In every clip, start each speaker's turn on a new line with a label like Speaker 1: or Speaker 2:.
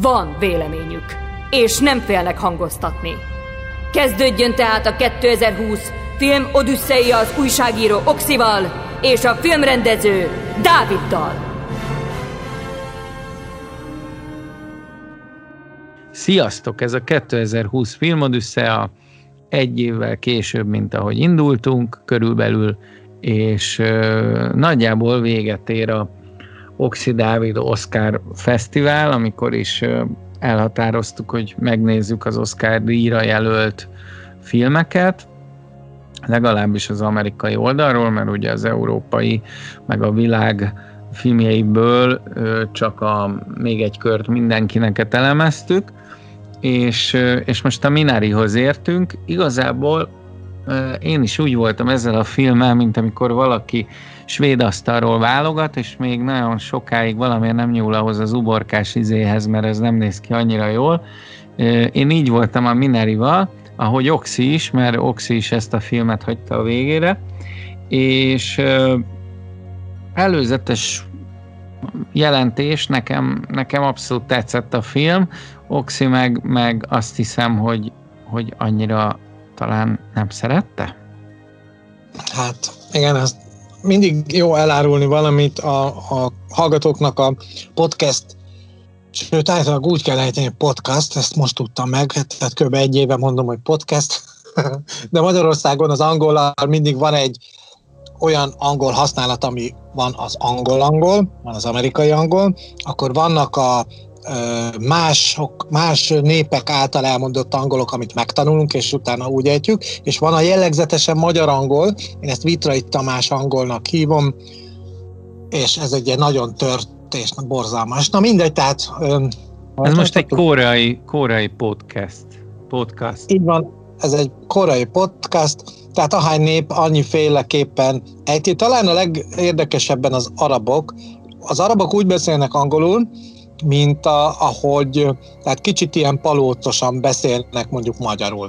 Speaker 1: Van véleményük, és nem félnek hangoztatni. Kezdődjön tehát a 2020 film Odüsszeia az újságíró Oxival és a filmrendező Dáviddal.
Speaker 2: Sziasztok! Ez a 2020 Odüsszea egy évvel később, mint ahogy indultunk körülbelül, és ö, nagyjából véget ér a Oxi Dávid Oscar Fesztivál, amikor is elhatároztuk, hogy megnézzük az Oscar díjra jelölt filmeket, legalábbis az amerikai oldalról, mert ugye az európai, meg a világ filmjeiből csak a még egy kört mindenkinek elemeztük, és, és most a Minarihoz értünk. Igazából én is úgy voltam ezzel a filmmel, mint amikor valaki svéd asztalról válogat, és még nagyon sokáig valamiért nem nyúl ahhoz az uborkás izéhez, mert ez nem néz ki annyira jól. Én így voltam a Minarival, ahogy Oxi is, mert Oxi is ezt a filmet hagyta a végére, és előzetes jelentés, nekem, nekem abszolút tetszett a film, Oxi meg, meg azt hiszem, hogy, hogy annyira talán nem szerette?
Speaker 3: Hát igen, ez mindig jó elárulni valamit a, a hallgatóknak a podcast Sőt, általában úgy kell ejteni, podcast, ezt most tudtam meg, hát, tehát kb. egy éve mondom, hogy podcast, de Magyarországon az angollal mindig van egy olyan angol használat, ami van az angol-angol, van az amerikai angol, akkor vannak a mások, más népek által elmondott angolok, amit megtanulunk, és utána úgy ejtjük, és van a jellegzetesen magyar angol, én ezt Vitrai Tamás angolnak hívom, és ez egy ilyen nagyon tört és borzalmas. Na mindegy, tehát...
Speaker 2: Ez most egy koreai, koreai podcast. podcast.
Speaker 3: Így van, ez egy koreai podcast, tehát ahány nép annyi féleképpen ejti. Talán a legérdekesebben az arabok. Az arabok úgy beszélnek angolul, mint a, ahogy, tehát kicsit ilyen palócosan beszélnek mondjuk magyarul.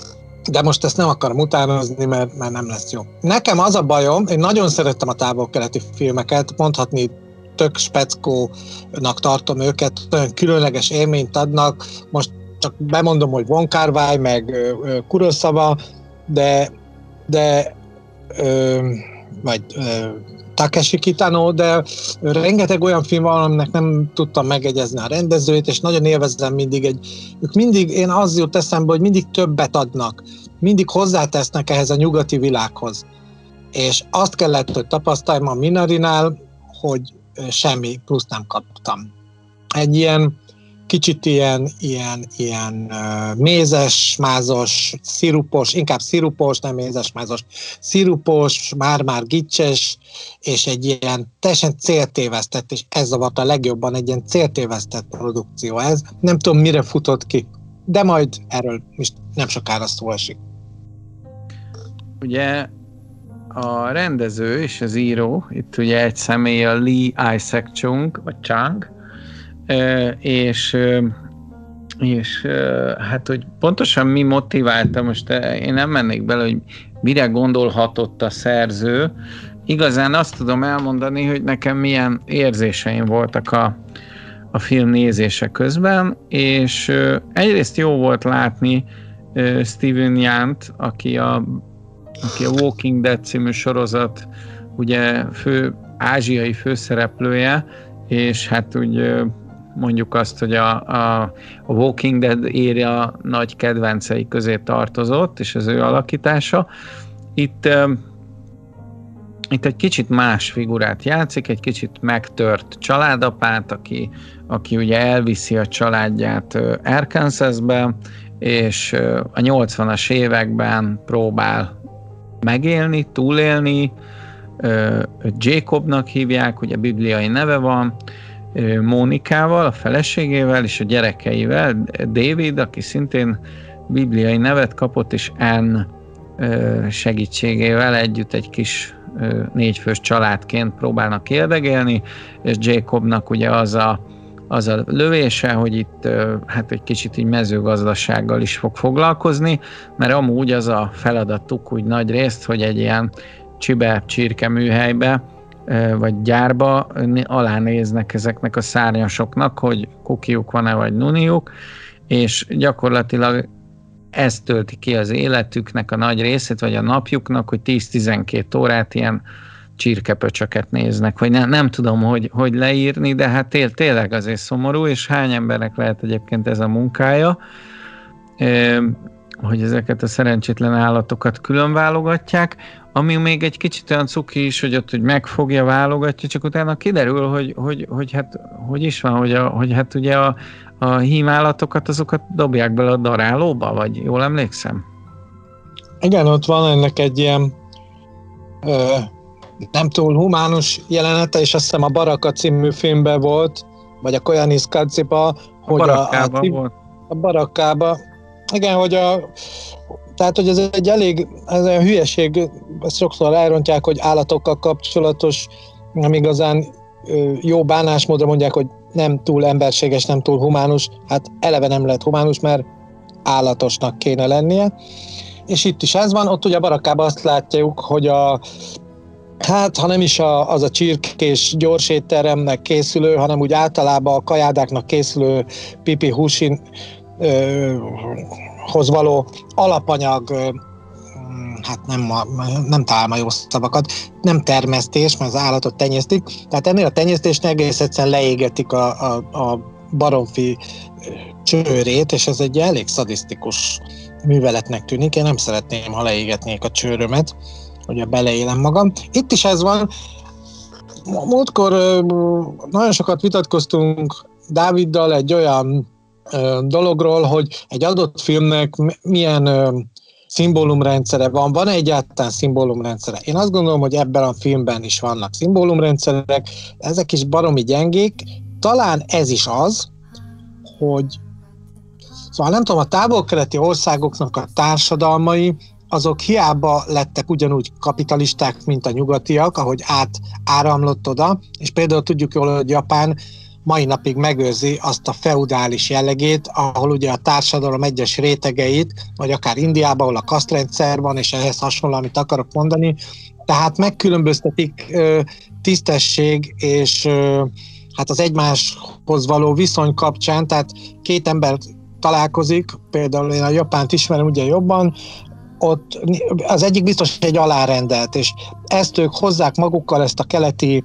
Speaker 3: De most ezt nem akarom utánozni, mert, mert nem lesz jó. Nekem az a bajom, én nagyon szerettem a távol-keleti filmeket, mondhatni tök speckónak tartom őket, olyan különleges élményt adnak. Most csak bemondom, hogy Von Kar meg Kurosawa, de, de ö, vagy ö, Takeshi Kitano, de rengeteg olyan film van, aminek nem tudtam megegyezni a rendezőjét, és nagyon élvezem mindig egy, ők mindig, én az jut eszembe, hogy mindig többet adnak, mindig hozzátesznek ehhez a nyugati világhoz. És azt kellett, hogy tapasztaljam a Minarinál, hogy semmi plusz nem kaptam. Egy ilyen kicsit ilyen, ilyen, ilyen mézes, mázos, szirupos, inkább szirupos, nem mézes, mázos, szirupos, már-már gicses, és egy ilyen teljesen céltévesztett, és ez zavart a legjobban, egy ilyen céltévesztett produkció ez. Nem tudom, mire futott ki, de majd erről is nem sokára szó esik.
Speaker 2: Ugye a rendező és az író, itt ugye egy személy a Lee Isaac Chung, vagy Chang, és és hát, hogy pontosan mi motiválta, most én nem mennék bele, hogy mire gondolhatott a szerző, igazán azt tudom elmondani, hogy nekem milyen érzéseim voltak a, a film nézése közben, és egyrészt jó volt látni Steven Yant, aki a, aki a Walking Dead című sorozat ugye fő ázsiai főszereplője, és hát úgy mondjuk azt, hogy a, a, Walking Dead írja nagy kedvencei közé tartozott, és az ő alakítása. Itt itt egy kicsit más figurát játszik, egy kicsit megtört családapát, aki, aki ugye elviszi a családját Arkansasbe, és a 80-as években próbál megélni, túlélni, Jacobnak hívják, ugye bibliai neve van, Mónikával, a feleségével és a gyerekeivel, David, aki szintén bibliai nevet kapott, és Ann segítségével együtt egy kis négyfős családként próbálnak érdegélni, és Jacobnak ugye az a, az a lövése, hogy itt hát egy kicsit így mezőgazdasággal is fog foglalkozni, mert amúgy az a feladatuk úgy nagy részt, hogy egy ilyen csibe csirke műhelybe vagy gyárba alánéznek ezeknek a szárnyasoknak, hogy kukiuk van-e vagy nuniuk, és gyakorlatilag ez tölti ki az életüknek a nagy részét, vagy a napjuknak, hogy 10-12 órát ilyen csirkepöcsöket néznek, vagy nem, nem tudom, hogy, hogy leírni, de hát té- tényleg azért szomorú, és hány embernek lehet egyébként ez a munkája, hogy ezeket a szerencsétlen állatokat külön válogatják, ami még egy kicsit olyan cuki is, hogy ott hogy megfogja, válogatja, csak utána kiderül, hogy, hogy, hogy hát hogy is van, hogy, a, hogy hát ugye a, a hímállatokat, azokat dobják bele a darálóba, vagy jól emlékszem?
Speaker 3: Igen, ott van ennek egy ilyen ö, nem túl humánus jelenete, és azt hiszem a Baraka című filmben volt, vagy a Koyanis Kadziba, hogy
Speaker 2: a, a, a,
Speaker 3: volt. a Barakkába, igen, hogy a, tehát, hogy ez egy elég, ez egy hülyeség, ezt sokszor elrontják, hogy állatokkal kapcsolatos, nem igazán jó bánásmódra mondják, hogy nem túl emberséges, nem túl humánus, hát eleve nem lehet humánus, mert állatosnak kéne lennie. És itt is ez van, ott ugye a barakkában azt látjuk, hogy a Hát, ha nem is a, az a csirkés gyors étteremnek készülő, hanem úgy általában a kajádáknak készülő pipi húsin hoz való alapanyag hát nem, nem találom jó szavakat, nem termesztés, mert az állatot tenyésztik, tehát ennél a tenyésztésnél egész egyszerűen leégetik a, a, a baromfi csőrét, és ez egy elég szadisztikus műveletnek tűnik. Én nem szeretném, ha leégetnék a csőrömet, hogy a beleélem magam. Itt is ez van. Múltkor nagyon sokat vitatkoztunk Dáviddal egy olyan dologról, hogy egy adott filmnek milyen szimbólumrendszere van, van egyáltalán szimbólumrendszere? Én azt gondolom, hogy ebben a filmben is vannak szimbólumrendszerek, ezek is baromi gyengék, talán ez is az, hogy Szóval nem tudom, a távol-keleti országoknak a társadalmai, azok hiába lettek ugyanúgy kapitalisták, mint a nyugatiak, ahogy áramlott oda, és például tudjuk jól, hogy Japán mai napig megőrzi azt a feudális jellegét, ahol ugye a társadalom egyes rétegeit, vagy akár Indiában, ahol a kasztrendszer van, és ehhez hasonló, amit akarok mondani, tehát megkülönböztetik tisztesség és hát az egymáshoz való viszony kapcsán, tehát két ember találkozik, például én a Japánt ismerem ugye jobban, ott az egyik biztos egy alárendelt, és ezt ők hozzák magukkal, ezt a keleti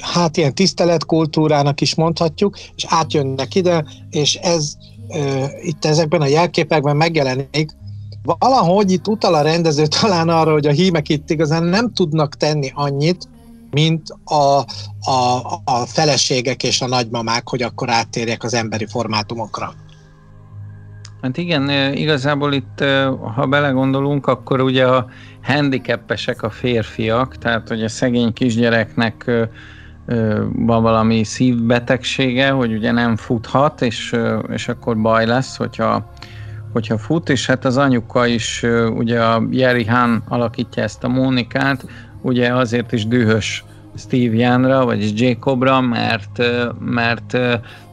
Speaker 3: hát ilyen tiszteletkultúrának is mondhatjuk, és átjönnek ide, és ez itt ezekben a jelképekben megjelenik, valahogy itt utal a rendező talán arra, hogy a hímek itt igazán nem tudnak tenni annyit, mint a, a, a feleségek és a nagymamák, hogy akkor áttérjek az emberi formátumokra.
Speaker 2: Hát igen, igazából itt, ha belegondolunk, akkor ugye a handicapesek a férfiak, tehát hogy a szegény kisgyereknek van valami szívbetegsége, hogy ugye nem futhat, és, és akkor baj lesz, hogyha, hogyha fut, és hát az anyuka is, ugye a Jerry Han alakítja ezt a Mónikát, ugye azért is dühös Steve Janra, vagyis Jacobra, mert, mert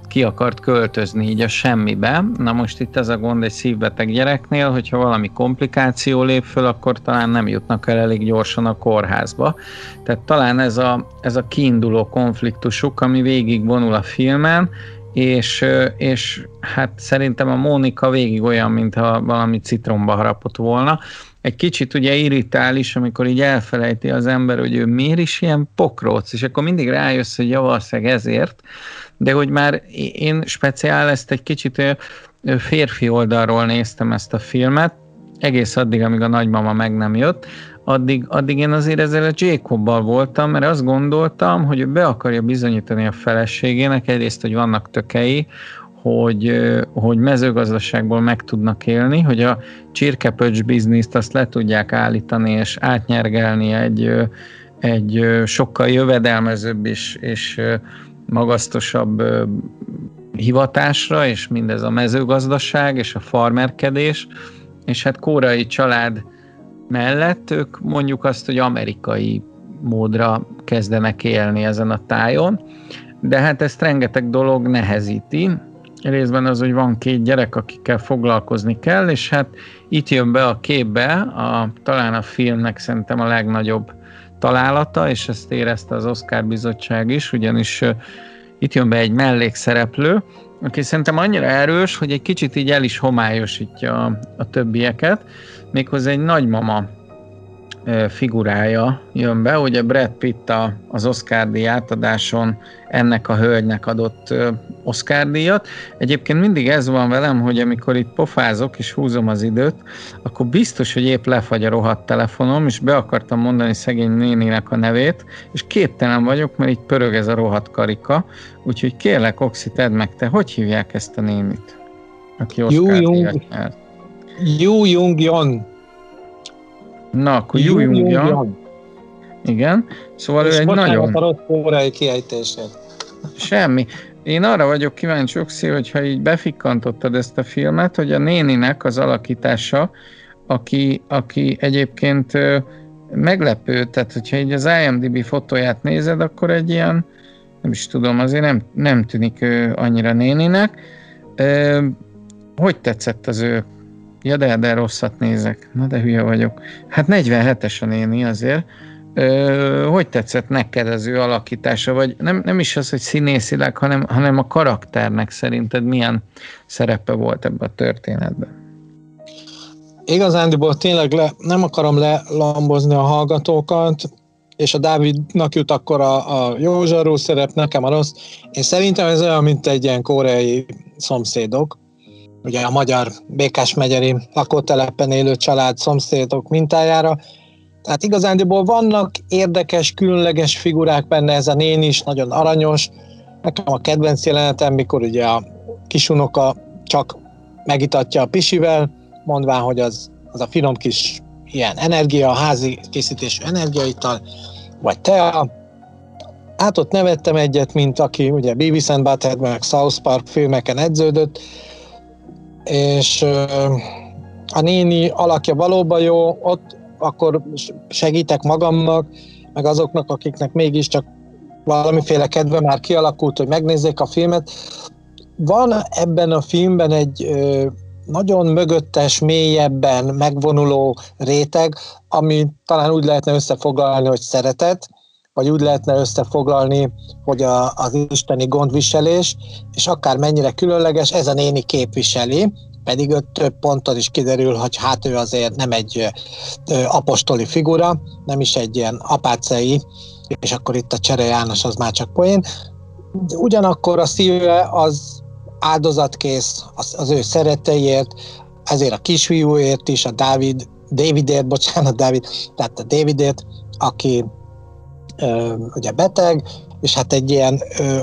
Speaker 2: ki akart költözni így a semmibe. Na most itt ez a gond egy szívbeteg gyereknél, hogyha valami komplikáció lép föl, akkor talán nem jutnak el elég gyorsan a kórházba. Tehát talán ez a, ez a kiinduló konfliktusuk, ami végig vonul a filmen, és, és hát szerintem a Mónika végig olyan, mintha valami citromba harapott volna. Egy kicsit ugye irritális, amikor így elfelejti az ember, hogy ő miért is ilyen pokróc, és akkor mindig rájössz, hogy javalszeg ezért, de hogy már én speciál ezt egy kicsit férfi oldalról néztem ezt a filmet, egész addig, amíg a nagymama meg nem jött, addig, addig én azért ezzel a Jacobbal voltam, mert azt gondoltam, hogy ő be akarja bizonyítani a feleségének, egyrészt, hogy vannak tökei, hogy, hogy mezőgazdaságból meg tudnak élni, hogy a csirkepöcs bizniszt azt le tudják állítani és átnyergelni egy, egy sokkal jövedelmezőbb és, és magasztosabb hivatásra, és mindez a mezőgazdaság és a farmerkedés, és hát kórai család mellett ők mondjuk azt, hogy amerikai módra kezdenek élni ezen a tájon, de hát ezt rengeteg dolog nehezíti, részben az, hogy van két gyerek, akikkel foglalkozni kell, és hát itt jön be a képbe, a, talán a filmnek szerintem a legnagyobb találata, és ezt érezte az Oscar bizottság is, ugyanis itt jön be egy mellékszereplő, aki szerintem annyira erős, hogy egy kicsit így el is homályosítja a, a többieket, méghozzá egy nagymama figurája jön be. Ugye Brad Pitt az Oscar díj átadáson ennek a hölgynek adott Oscar díjat. Egyébként mindig ez van velem, hogy amikor itt pofázok és húzom az időt, akkor biztos, hogy épp lefagy a rohadt telefonom, és be akartam mondani szegény néninek a nevét, és képtelen vagyok, mert így pörög ez a rohadt karika. Úgyhogy kérlek, Oxi, tedd meg te, hogy hívják ezt a nénit? Aki Oscar díjat nyert.
Speaker 3: Yu Jung.
Speaker 2: Na, akkor Yu Jung Yang. Igen. Szóval És ő egy nagyon...
Speaker 3: a rossz kiejtését.
Speaker 2: Semmi. Én arra vagyok kíváncsi, Oxi, hogyha így befikkantottad ezt a filmet, hogy a néninek az alakítása, aki, aki egyébként meglepő, tehát hogyha így az IMDb fotóját nézed, akkor egy ilyen, nem is tudom, azért nem, nem tűnik ő annyira néninek. Hogy tetszett az ő Ja, de, de rosszat nézek. Na, de hülye vagyok. Hát 47-es a néni azért. Ö, hogy tetszett neked az ő alakítása? Vagy nem, nem is az, hogy színészileg, hanem, hanem a karakternek szerinted milyen szerepe volt ebben a történetben?
Speaker 3: Igazándiból tényleg le, nem akarom lelambozni a hallgatókat, és a Dávidnak jut akkor a, a jó zsarú szerep, nekem a rossz. Én szerintem ez olyan, mint egy ilyen koreai szomszédok, ugye a magyar Békás megyeri lakótelepen élő család szomszédok mintájára. Tehát igazándiból vannak érdekes, különleges figurák benne, ez a nén is nagyon aranyos. Nekem a kedvenc jelenetem, mikor ugye a kisunoka csak megitatja a pisivel, mondván, hogy az, az a finom kis ilyen energia, házi készítésű energiaital, vagy tea. Hát ott nevettem egyet, mint aki ugye Beavis and Butthead, meg South Park filmeken edződött, és a néni alakja valóban jó, ott akkor segítek magamnak, meg azoknak, akiknek mégiscsak valamiféle kedve már kialakult, hogy megnézzék a filmet. Van ebben a filmben egy nagyon mögöttes, mélyebben megvonuló réteg, ami talán úgy lehetne összefoglalni, hogy szeretet, vagy úgy lehetne összefoglalni, hogy a, az isteni gondviselés, és akár mennyire különleges, ez a néni képviseli, pedig ott több ponton is kiderül, hogy hát ő azért nem egy apostoli figura, nem is egy ilyen apácei, és akkor itt a Csere János az már csak poén. De ugyanakkor a szíve az áldozatkész az, az ő szereteiért, ezért a kisfiúért is, a Dávid, Davidért, bocsánat, Dávid, tehát a Davidért, aki ugye beteg, és hát egy ilyen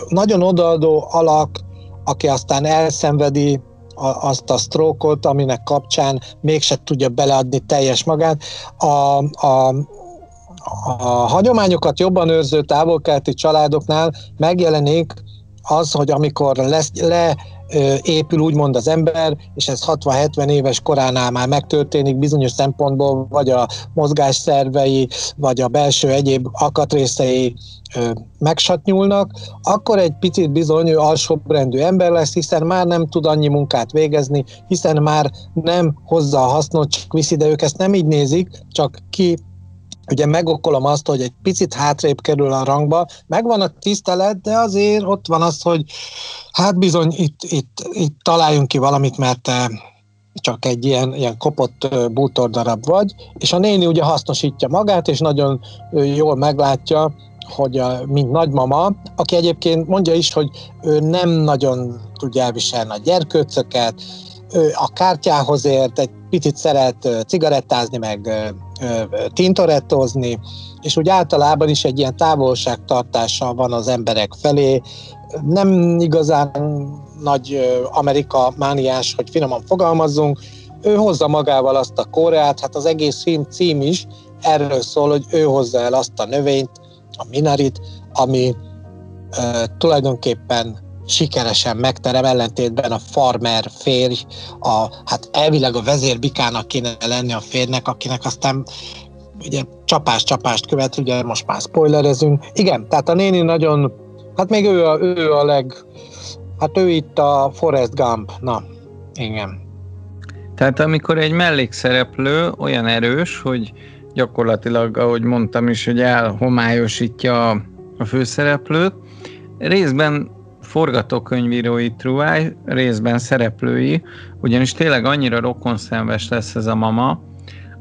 Speaker 3: nagyon odaadó alak, aki aztán elszenvedi azt a sztrókot, aminek kapcsán mégse tudja beleadni teljes magát. A, a, a hagyományokat jobban őrző távolkelti családoknál megjelenik az, hogy amikor lesz, le épül úgymond az ember, és ez 60-70 éves koránál már megtörténik bizonyos szempontból, vagy a mozgásszervei, vagy a belső egyéb akatrészei megsatnyulnak, akkor egy picit bizony ő alsóbrendű ember lesz, hiszen már nem tud annyi munkát végezni, hiszen már nem hozza a hasznot, csak viszi, de ők ezt nem így nézik, csak ki ugye megokolom azt, hogy egy picit hátrébb kerül a rangba, megvan a tisztelet, de azért ott van az, hogy hát bizony itt, itt, itt találjunk ki valamit, mert csak egy ilyen, ilyen kopott bútordarab vagy, és a néni ugye hasznosítja magát, és nagyon jól meglátja, hogy a, mint nagymama, aki egyébként mondja is, hogy ő nem nagyon tudja elviselni a gyerkőcöket, ő a kártyához ért, egy picit szeret cigarettázni, meg tintorettozni, és úgy általában is egy ilyen távolságtartása van az emberek felé. Nem igazán nagy Amerika mániás, hogy finoman fogalmazzunk, ő hozza magával azt a Koreát, hát az egész film cím is erről szól, hogy ő hozza el azt a növényt, a minarit, ami tulajdonképpen sikeresen megterem, ellentétben a farmer férj, a, hát elvileg a vezérbikának kéne lenni a férnek, akinek aztán ugye csapás-csapást követ, ugye most már spoilerezünk. Igen, tehát a néni nagyon, hát még ő a, ő a leg, hát ő itt a Forrest Gump, na, igen.
Speaker 2: Tehát amikor egy mellékszereplő olyan erős, hogy gyakorlatilag, ahogy mondtam is, hogy elhomályosítja a főszereplőt, részben forgatókönyvírói truáj, részben szereplői, ugyanis tényleg annyira rokonszenves lesz ez a mama,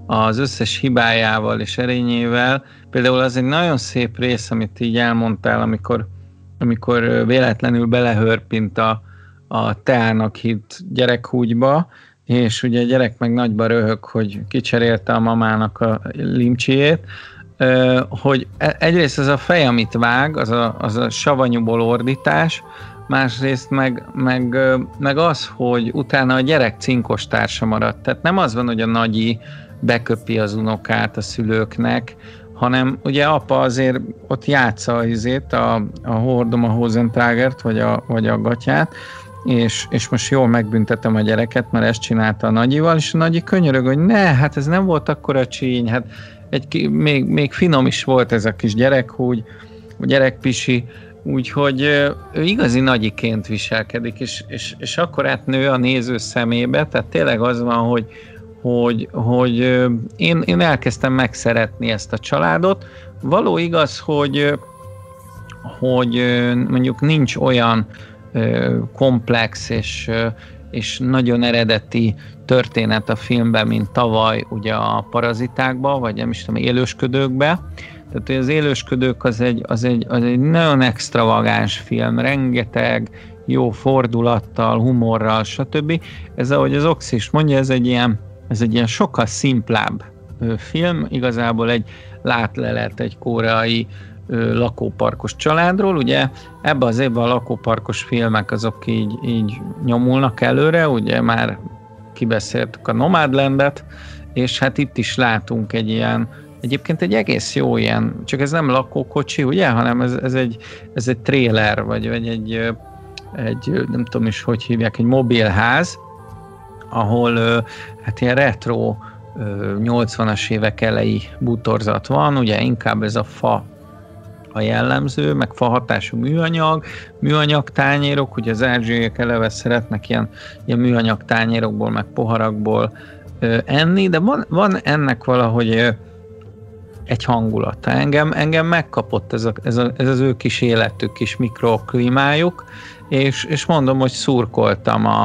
Speaker 2: az összes hibájával és erényével. Például az egy nagyon szép rész, amit így elmondtál, amikor, amikor véletlenül belehörpint a, a teának hitt gyerekhúgyba, és ugye a gyerek meg nagyba röhög, hogy kicserélte a mamának a limcsiét, hogy e, egyrészt ez a fej, amit vág, az a, az a savanyúból ordítás, másrészt meg, meg, meg az, hogy utána a gyerek cinkos társa maradt. Tehát nem az van, hogy a nagyi beköpi az unokát a szülőknek, hanem ugye apa azért ott játsza azért a, a hordom a Hosentagert, vagy a, vagy a gatyát, és, és most jól megbüntetem a gyereket, mert ezt csinálta a nagyival, és a nagyi könyörög, hogy ne, hát ez nem volt akkora csíny, hát egy, még, még finom is volt ez a kis gyerek, úgy, a gyerekpisi, úgyhogy ő igazi nagyiként viselkedik, és, és, és akkor átnő a néző szemébe, tehát tényleg az van, hogy, hogy, hogy én, én elkezdtem megszeretni ezt a családot. Való igaz, hogy, hogy mondjuk nincs olyan komplex és, és nagyon eredeti történet a filmben, mint tavaly ugye a parazitákban, vagy nem is tudom, élősködőkbe. Tehát hogy az élősködők az egy, az egy, az egy nagyon extravagáns film, rengeteg jó fordulattal, humorral, stb. Ez ahogy az Ox is mondja, ez egy ilyen, ez egy ilyen sokkal szimplább film, igazából egy látlelet egy koreai lakóparkos családról. Ugye ebbe az évben a lakóparkos filmek azok így, így nyomulnak előre, ugye már kibeszéltük a Nomadlandet, és hát itt is látunk egy ilyen, egyébként egy egész jó ilyen, csak ez nem lakókocsi, ugye, hanem ez, ez, egy, ez egy trailer, vagy, vagy egy, egy, nem tudom is, hogy hívják, egy mobilház, ahol hát ilyen retro 80-as évek elejé bútorzat van, ugye inkább ez a fa a jellemző, meg fahatású műanyag, műanyag tányérok, ugye az erzsélyek eleve szeretnek ilyen, ilyen műanyag tányérokból, meg poharakból ö, enni, de van, van ennek valahogy ö, egy hangulata. Engem, engem megkapott ez, a, ez, a, ez az ő kis életük, kis mikroklímájuk, és, és mondom, hogy szurkoltam a,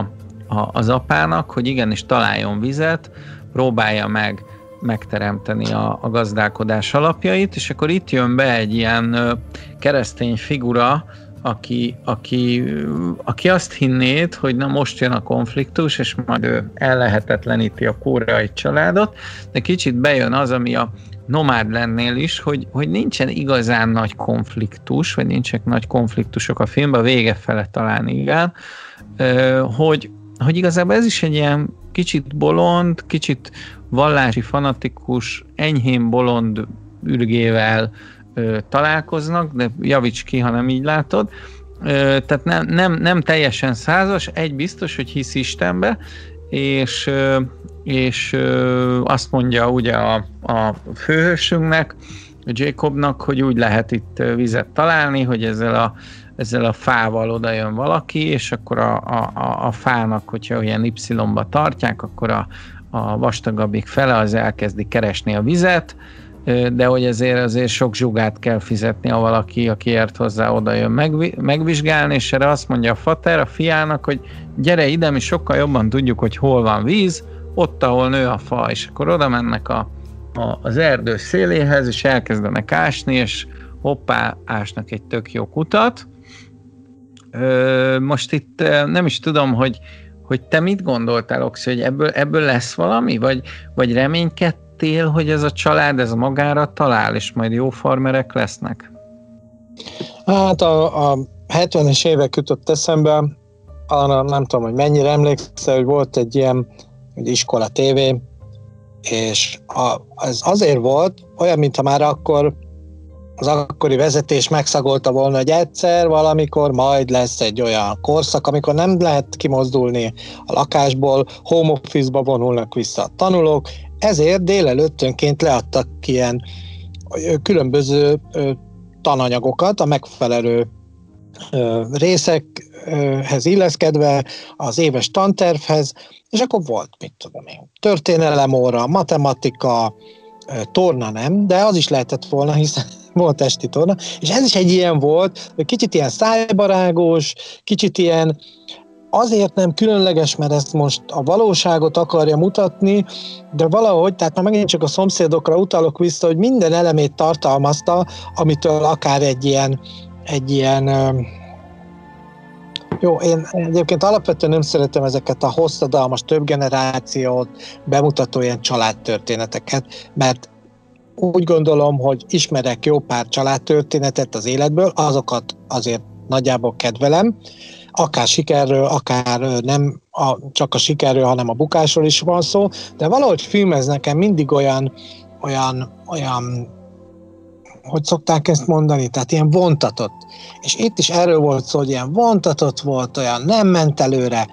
Speaker 2: a, az apának, hogy igenis találjon vizet, próbálja meg megteremteni a, a gazdálkodás alapjait, és akkor itt jön be egy ilyen keresztény figura, aki, aki, aki azt hinnéd, hogy na most jön a konfliktus, és majd ő ellehetetleníti a koreai családot, de kicsit bejön az, ami a nomád lennél is, hogy, hogy nincsen igazán nagy konfliktus, vagy nincsenek nagy konfliktusok a filmben, a vége fele talán igen, hogy, hogy igazából ez is egy ilyen kicsit bolond, kicsit vallási fanatikus, enyhén bolond ürgével ö, találkoznak, de javíts ki, ha nem így látod. Ö, tehát nem, nem, nem teljesen százas, egy biztos, hogy hisz Istenbe, és, ö, és ö, azt mondja ugye a, a főhősünknek, Jacobnak, hogy úgy lehet itt vizet találni, hogy ezzel a, ezzel a fával oda jön valaki, és akkor a, a, a fának, hogyha olyan Y-ba tartják, akkor a, a vastagabbik fele az elkezdi keresni a vizet, de hogy ezért azért sok zsugát kell fizetni, ha valaki, aki ért hozzá, oda jön megvizsgálni, és erre azt mondja a fater a fiának, hogy gyere ide, mi sokkal jobban tudjuk, hogy hol van víz, ott, ahol nő a fa, és akkor oda mennek a, a, az erdő széléhez, és elkezdenek ásni, és hoppá, ásnak egy tök jó kutat. Ö, most itt nem is tudom, hogy hogy te mit gondoltál, Oxi, hogy ebből, ebből lesz valami? Vagy, vagy reménykedtél, hogy ez a család ez magára talál, és majd jó farmerek lesznek?
Speaker 3: Hát a, a 70-es évek jutott eszembe, arra nem tudom, hogy mennyire emlékszel, hogy volt egy ilyen egy iskola tévé, és a, ez azért volt, olyan, mintha már akkor az akkori vezetés megszagolta volna, hogy egyszer valamikor majd lesz egy olyan korszak, amikor nem lehet kimozdulni a lakásból, home office-ba vonulnak vissza a tanulók, ezért délelőttönként leadtak ilyen különböző tananyagokat a megfelelő részekhez illeszkedve az éves tantervhez, és akkor volt, mit tudom én, történelem óra, matematika, torna nem, de az is lehetett volna, hiszen volt esti torna, és ez is egy ilyen volt, kicsit ilyen szájbarágos, kicsit ilyen azért nem különleges, mert ezt most a valóságot akarja mutatni, de valahogy, tehát már megint csak a szomszédokra utalok vissza, hogy minden elemét tartalmazta, amitől akár egy ilyen, egy ilyen jó, én egyébként alapvetően nem szeretem ezeket a hosszadalmas, több generációt bemutató ilyen családtörténeteket, mert úgy gondolom, hogy ismerek jó pár családtörténetet az életből, azokat azért nagyjából kedvelem, akár sikerről, akár nem a, csak a sikerről, hanem a bukásról is van szó, de valahogy film ez nekem mindig olyan, olyan, olyan hogy szokták ezt mondani, tehát ilyen vontatott. És itt is erről volt szó, hogy ilyen vontatott volt, olyan nem ment előre.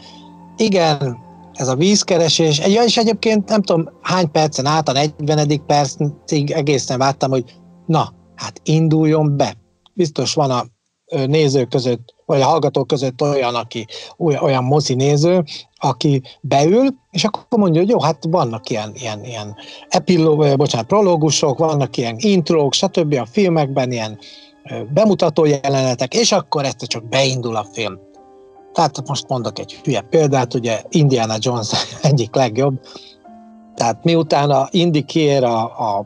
Speaker 3: Igen, ez a vízkeresés, egy, és egyébként nem tudom hány percen át, a 40. percig egészen vártam, hogy na, hát induljon be. Biztos van a nézők között, vagy a hallgatók között olyan, aki olyan mozi néző, aki beül, és akkor mondja, hogy jó, hát vannak ilyen, ilyen, ilyen epiló, bocsánat, prológusok, vannak ilyen intrók, stb. a filmekben, ilyen bemutató jelenetek, és akkor ezt csak beindul a film. Tehát most mondok egy hülye példát, ugye Indiana Jones egyik legjobb, tehát miután a Indy kér a, a,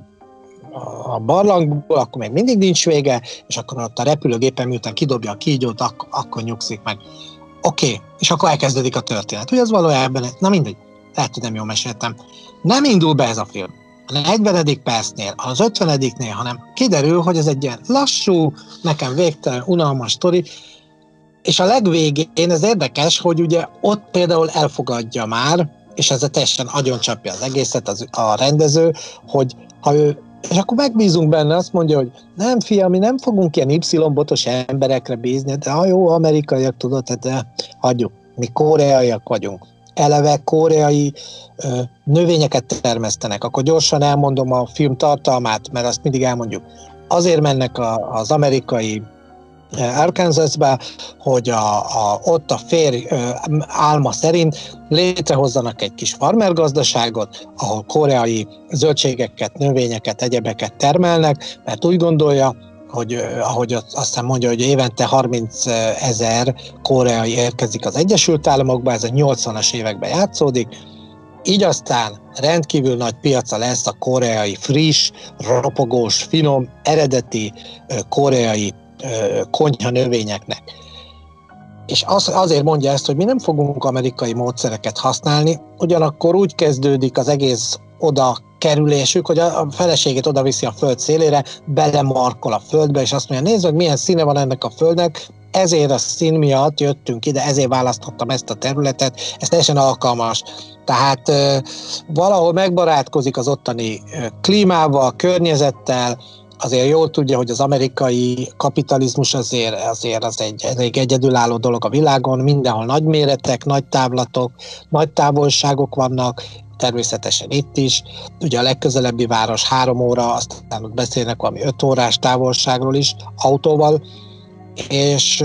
Speaker 3: a barlangból, akkor még mindig nincs vége, és akkor ott a repülőgépen miután kidobja a kígyót, ak- akkor nyugszik meg. Oké, okay. és akkor elkezdődik a történet. Hogy az valójában, na mindegy, lehet, hogy nem jól meséltem. Nem indul be ez a film a 40. percnél, az 50. hanem kiderül, hogy ez egy ilyen lassú, nekem végtelen unalmas sztori, és a legvégén ez érdekes, hogy ugye ott például elfogadja már, és ez teljesen agyoncsapja az egészet az, a rendező, hogy ha ő és akkor megbízunk benne, azt mondja, hogy nem fiam, mi nem fogunk ilyen Y-botos emberekre bízni, de ha jó, amerikaiak tudod, hát de hagyjuk, mi koreaiak vagyunk. Eleve koreai ö, növényeket termesztenek, akkor gyorsan elmondom a film tartalmát, mert azt mindig elmondjuk. Azért mennek a, az amerikai Arkansasba, hogy a, a, ott a férj álma szerint létrehozzanak egy kis farmergazdaságot, ahol koreai zöldségeket, növényeket, egyebeket termelnek, mert úgy gondolja, hogy ahogy aztán mondja, hogy évente 30 ezer koreai érkezik az Egyesült Államokba, ez a 80-as években játszódik, így aztán rendkívül nagy piaca lesz a koreai friss, ropogós, finom, eredeti koreai konyha növényeknek. És az, azért mondja ezt, hogy mi nem fogunk amerikai módszereket használni, ugyanakkor úgy kezdődik az egész oda kerülésük, hogy a feleségét oda viszi a föld szélére, belemarkol a földbe, és azt mondja, nézd hogy milyen színe van ennek a földnek, ezért a szín miatt jöttünk ide, ezért választottam ezt a területet, ez teljesen alkalmas. Tehát valahol megbarátkozik az ottani klímával, környezettel, azért jól tudja, hogy az amerikai kapitalizmus azért, azért az egy elég egyedülálló dolog a világon, mindenhol nagy méretek, nagy távlatok, nagy távolságok vannak, természetesen itt is. Ugye a legközelebbi város három óra, aztán ott beszélnek valami öt órás távolságról is autóval, és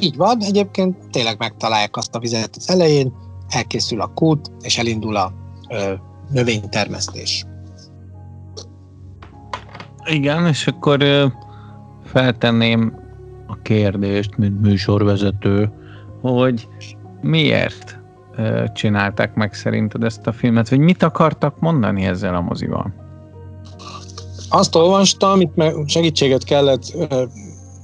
Speaker 3: így van, egyébként tényleg megtalálják azt a vizet az elején, elkészül a kút, és elindul a ö, növénytermesztés.
Speaker 2: Igen, és akkor feltenném a kérdést, mint műsorvezető, hogy miért csinálták meg szerinted ezt a filmet, vagy mit akartak mondani ezzel a mozival?
Speaker 3: Azt olvastam, itt segítséget kellett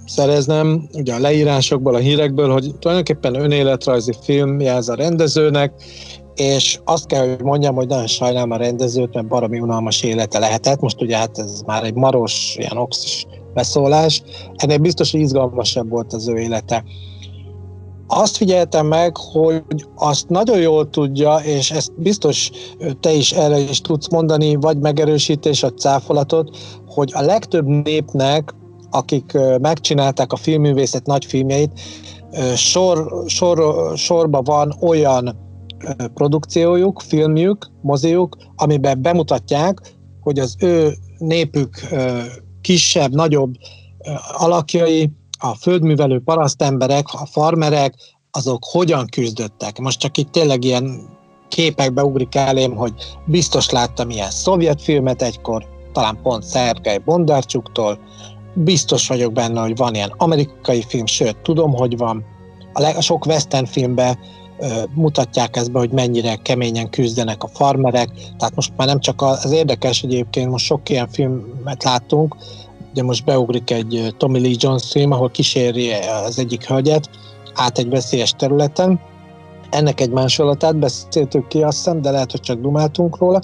Speaker 3: szereznem, ugye a leírásokból, a hírekből, hogy tulajdonképpen önéletrajzi film jelz a rendezőnek, és azt kell, hogy mondjam, hogy nagyon sajnálom a rendezőt, mert baromi unalmas élete lehetett. Most ugye hát ez már egy maros, ilyen oxis beszólás. Ennél biztos, hogy izgalmasabb volt az ő élete. azt figyeltem meg, hogy azt nagyon jól tudja, és ezt biztos te is erre is tudsz mondani, vagy megerősítés, vagy cáfolatot, hogy a legtöbb népnek, akik megcsinálták a filmművészet nagy filmjeit, sor, sor, sorban van olyan produkciójuk, filmjük, moziuk, amiben bemutatják, hogy az ő népük kisebb, nagyobb alakjai, a földművelő parasztemberek, a farmerek, azok hogyan küzdöttek. Most csak itt tényleg ilyen képekbe ugrik elém, hogy biztos láttam ilyen szovjet filmet egykor, talán pont Szergei Bondarcsuktól, biztos vagyok benne, hogy van ilyen amerikai film, sőt, tudom, hogy van. A, leg, a sok western filmben mutatják ezt be, hogy mennyire keményen küzdenek a farmerek. Tehát most már nem csak az, érdekes egyébként, most sok ilyen filmet láttunk, ugye most beugrik egy Tommy Lee Jones film, ahol kíséri az egyik hölgyet át egy veszélyes területen, ennek egy másolatát beszéltük ki, azt hiszem, de lehet, hogy csak dumáltunk róla.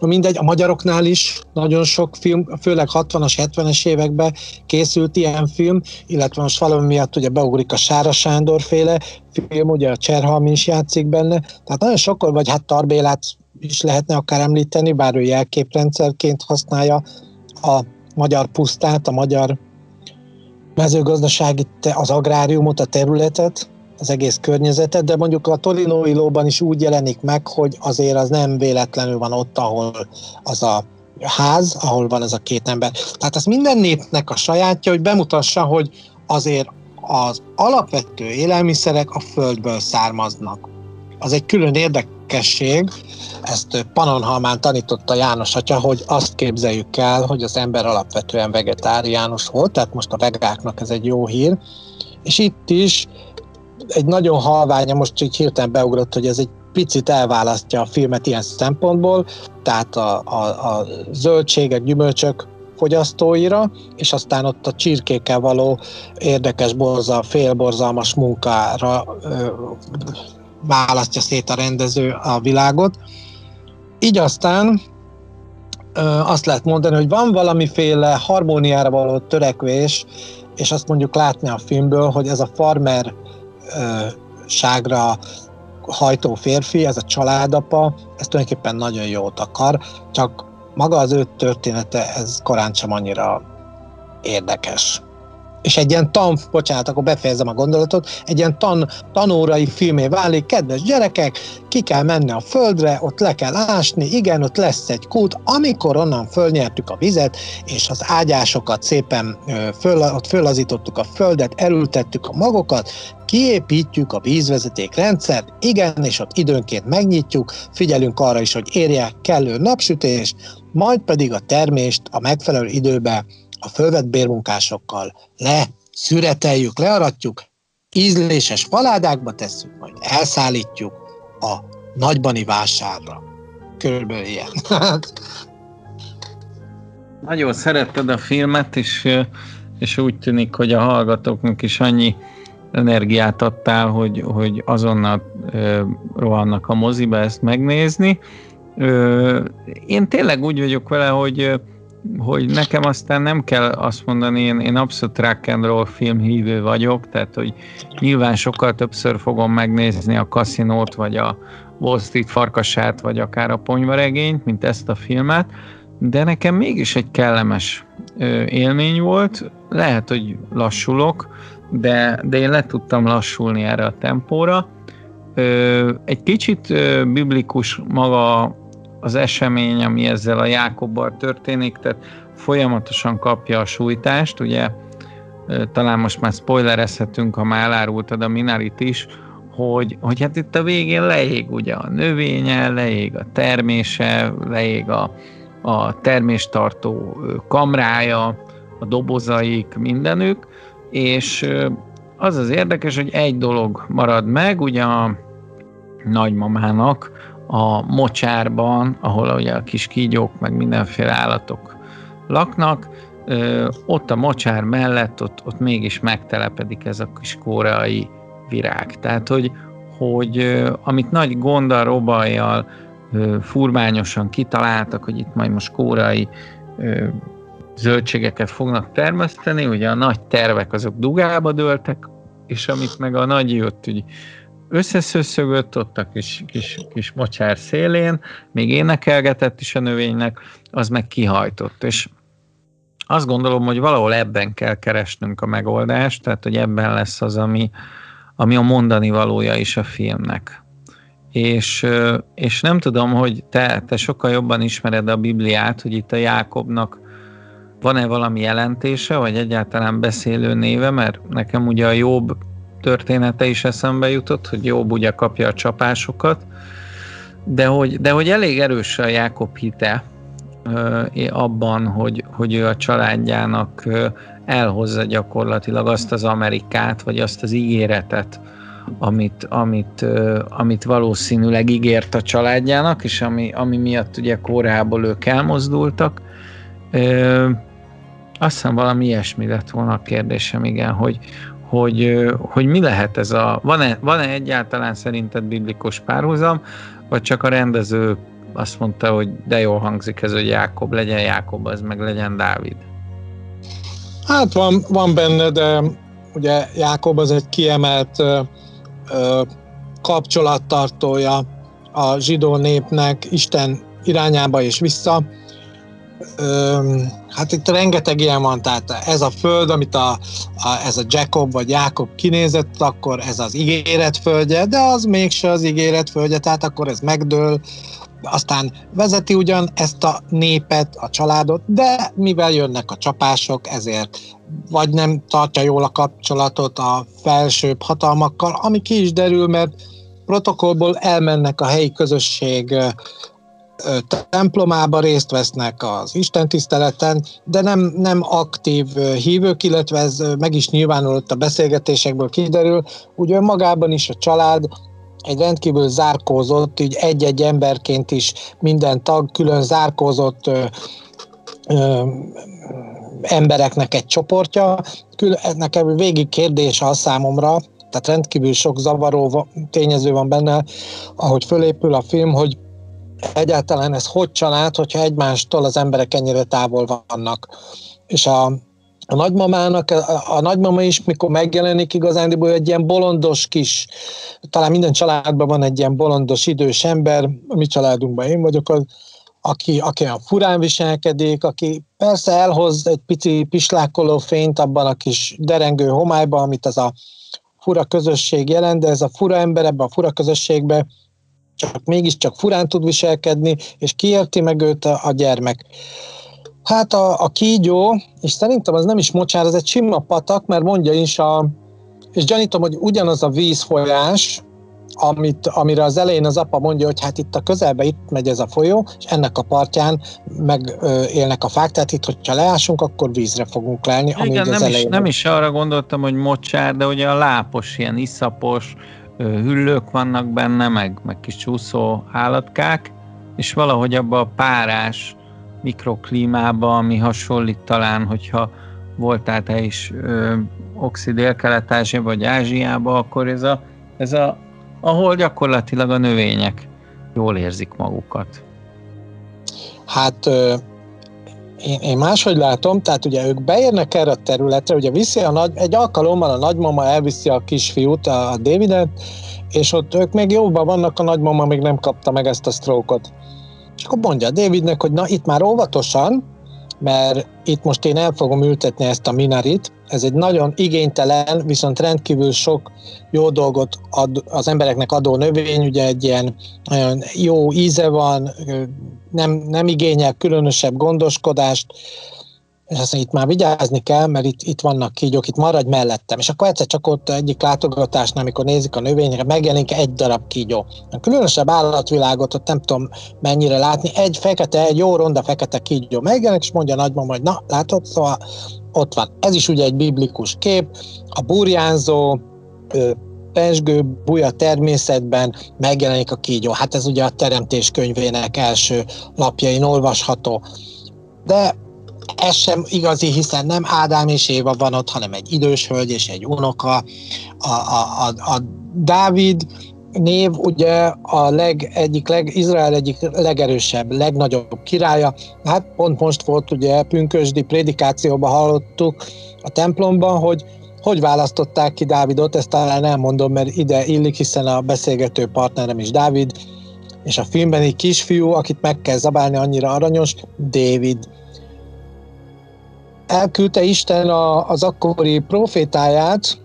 Speaker 3: No mindegy, a magyaroknál is nagyon sok film, főleg 60-as, 70-es években készült ilyen film, illetve most valami miatt ugye beugrik a Sára Sándor féle film, ugye a Cserhalmi is játszik benne, tehát nagyon sokkal, vagy hát Tarbélát is lehetne akár említeni, bár ő jelképrendszerként használja a magyar pusztát, a magyar mezőgazdasági, az agráriumot, a területet, az egész környezetet, de mondjuk a Torinói lóban is úgy jelenik meg, hogy azért az nem véletlenül van ott, ahol az a ház, ahol van ez a két ember. Tehát ez minden népnek a sajátja, hogy bemutassa, hogy azért az alapvető élelmiszerek a földből származnak. Az egy külön érdekesség, ezt Panonhalmán tanította János atya, hogy azt képzeljük el, hogy az ember alapvetően vegetáriánus volt, tehát most a vegáknak ez egy jó hír, és itt is egy nagyon halványa, most így hirtelen beugrott, hogy ez egy picit elválasztja a filmet ilyen szempontból, tehát a, a, a zöldségek, gyümölcsök fogyasztóira, és aztán ott a csirkékkel való érdekes, borza, félborzalmas munkára ö, választja szét a rendező a világot. Így aztán ö, azt lehet mondani, hogy van valamiféle harmóniára való törekvés, és azt mondjuk látni a filmből, hogy ez a farmer ságra hajtó férfi, ez a családapa, ez tulajdonképpen nagyon jót akar, csak maga az ő története, ez korán sem annyira érdekes és egy ilyen tan, bocsánat, akkor befejezem a gondolatot, egy ilyen tan, tanórai filmé válik, kedves gyerekek, ki kell menni a földre, ott le kell ásni, igen, ott lesz egy kút, amikor onnan fölnyertük a vizet, és az ágyásokat szépen föl, ott fölazítottuk a földet, elültettük a magokat, kiépítjük a vízvezeték rendszert, igen, és ott időnként megnyitjuk, figyelünk arra is, hogy érje kellő napsütés, majd pedig a termést a megfelelő időben a fölvett bérmunkásokkal le, szüreteljük, learatjuk, ízléses faládákba tesszük, majd elszállítjuk a nagybani vásárra. Körülbelül ilyen.
Speaker 2: Nagyon szeretted a filmet, és, és úgy tűnik, hogy a hallgatóknak is annyi energiát adtál, hogy, hogy azonnal ö, rohannak a moziba ezt megnézni. Én tényleg úgy vagyok vele, hogy hogy nekem aztán nem kell azt mondani, én, én abszolút rock and roll filmhívő vagyok, tehát hogy nyilván sokkal többször fogom megnézni a kaszinót, vagy a Wall Street farkasát, vagy akár a ponyvaregényt, mint ezt a filmet, de nekem mégis egy kellemes ö, élmény volt, lehet, hogy lassulok, de, de én le tudtam lassulni erre a tempóra. Ö, egy kicsit ö, biblikus maga az esemény, ami ezzel a Jákobbal történik, tehát folyamatosan kapja a sújtást, ugye talán most már spoilerezhetünk, ha már elárultad a Minarit is, hogy, hogy hát itt a végén leég ugye a növénye, leég a termése, leég a, a terméstartó kamrája, a dobozaik, mindenük, és az az érdekes, hogy egy dolog marad meg, ugye a nagymamának a mocsárban, ahol ugye a kis kígyók, meg mindenféle állatok laknak, ott a mocsár mellett ott, ott mégis megtelepedik ez a kis koreai virág. Tehát, hogy, hogy amit nagy gonddal, robajjal, furmányosan kitaláltak, hogy itt majd most koreai zöldségeket fognak termeszteni, ugye a nagy tervek azok dugába dőltek, és amit meg a nagy jött, úgy összeszösszögött ott a kis, kis, kis mocsár szélén, még énekelgetett is a növénynek, az meg kihajtott, és azt gondolom, hogy valahol ebben kell keresnünk a megoldást, tehát hogy ebben lesz az, ami, ami a mondani valója is a filmnek. És, és nem tudom, hogy te, te sokkal jobban ismered a Bibliát, hogy itt a Jákobnak van-e valami jelentése, vagy egyáltalán beszélő néve, mert nekem ugye a Jobb története is eszembe jutott, hogy Jobb ugye kapja a csapásokat, de hogy, de hogy elég erős a Jákob hite abban, hogy, hogy ő a családjának elhozza gyakorlatilag azt az Amerikát, vagy azt az ígéretet, amit, amit, amit valószínűleg ígért a családjának, és ami, ami miatt ugye korából ők elmozdultak. Azt hiszem valami ilyesmi lett volna a kérdésem, igen, hogy, hogy, hogy mi lehet ez a, van-e, van-e egyáltalán szerinted biblikus párhuzam, vagy csak a rendező azt mondta, hogy de jól hangzik ez, hogy Jákob, legyen Jákob, az meg legyen Dávid.
Speaker 3: Hát van, van benne, de ugye Jákob az egy kiemelt ö, kapcsolattartója a zsidó népnek Isten irányába és vissza. Ö, hát itt rengeteg ilyen van, tehát ez a föld, amit a, a, ez a Jacob vagy Jákob kinézett, akkor ez az ígéret földje, de az mégse az ígéret földje, tehát akkor ez megdől, aztán vezeti ugyan ezt a népet, a családot, de mivel jönnek a csapások, ezért vagy nem tartja jól a kapcsolatot a felsőbb hatalmakkal, ami ki is derül, mert protokollból elmennek a helyi közösség templomába részt vesznek az istentiszteleten, de nem, nem aktív hívők, illetve ez meg is nyilvánulott a beszélgetésekből kiderül, úgy önmagában is a család egy rendkívül zárkózott, így egy-egy emberként is minden tag külön zárkózott ö, ö, embereknek egy csoportja. Kül, nekem végig kérdés a számomra, tehát rendkívül sok zavaró tényező van benne, ahogy fölépül a film, hogy egyáltalán ez hogy család, hogyha egymástól az emberek ennyire távol vannak. És a, a nagymamának, a, nagymama is, mikor megjelenik igazándiból egy ilyen bolondos kis, talán minden családban van egy ilyen bolondos idős ember, a mi családunkban én vagyok az, aki, aki a furán viselkedik, aki persze elhoz egy pici pislákoló fényt abban a kis derengő homályban, amit az a fura közösség jelent, de ez a fura ember ebben a fura közösségben csak mégiscsak furán tud viselkedni, és kiérti meg őt a, a gyermek. Hát a, a kígyó, és szerintem az nem is mocsár, ez egy sima patak, mert mondja is a, és gyanítom, hogy ugyanaz a vízfolyás, amit, amire az elején az apa mondja, hogy hát itt a közelbe itt megy ez a folyó, és ennek a partján meg ö, élnek a fák, tehát itt, hogyha leásunk, akkor vízre fogunk lelni.
Speaker 2: Igen, nem, az is, nem is arra gondoltam, hogy mocsár, de ugye a lápos, ilyen iszapos hüllők vannak benne, meg, meg kis csúszó állatkák, és valahogy abba a párás mikroklímába, ami hasonlít talán, hogyha voltál te is ö, Oxidél-Kelet-Ázsia vagy Ázsiába, akkor ez a, ez a, ahol gyakorlatilag a növények jól érzik magukat.
Speaker 3: Hát én, én máshogy látom, tehát ugye ők beérnek erre a területre, ugye viszi a nagy, egy alkalommal a nagymama elviszi a kisfiút, a Davidet, és ott ők még jóban vannak, a nagymama még nem kapta meg ezt a stroke-ot. És akkor mondja Davidnek, hogy na itt már óvatosan, mert itt most én el fogom ültetni ezt a minarit. Ez egy nagyon igénytelen, viszont rendkívül sok jó dolgot ad, az embereknek adó növény, ugye egy ilyen olyan jó íze van, nem, nem igényel különösebb gondoskodást, és azt mondja, itt már vigyázni kell, mert itt, itt vannak kígyók, itt maradj mellettem. És akkor egyszer csak ott egyik látogatásnál, amikor nézik a növényre, megjelenik egy darab kígyó. A különösebb állatvilágot ott nem tudom mennyire látni, egy fekete, egy jó ronda fekete kígyó megjelenik, és mondja a nagymama, hogy na, látod, szóval ott van. Ez is ugye egy biblikus kép, a burjánzó, pesgő buja természetben megjelenik a kígyó. Hát ez ugye a Teremtés könyvének első lapjain olvasható. De ez sem igazi, hiszen nem Ádám és Éva van ott, hanem egy idős hölgy és egy unoka. A, a, a, a Dávid név ugye a leg, egyik leg, Izrael egyik legerősebb, legnagyobb királya. Hát pont most volt ugye pünkösdi prédikációban hallottuk a templomban, hogy hogy választották ki Dávidot, ezt talán elmondom, mert ide illik, hiszen a beszélgető partnerem is Dávid, és a filmben egy kisfiú, akit meg kell zabálni, annyira aranyos, David. Elküldte Isten a, az akkori profétáját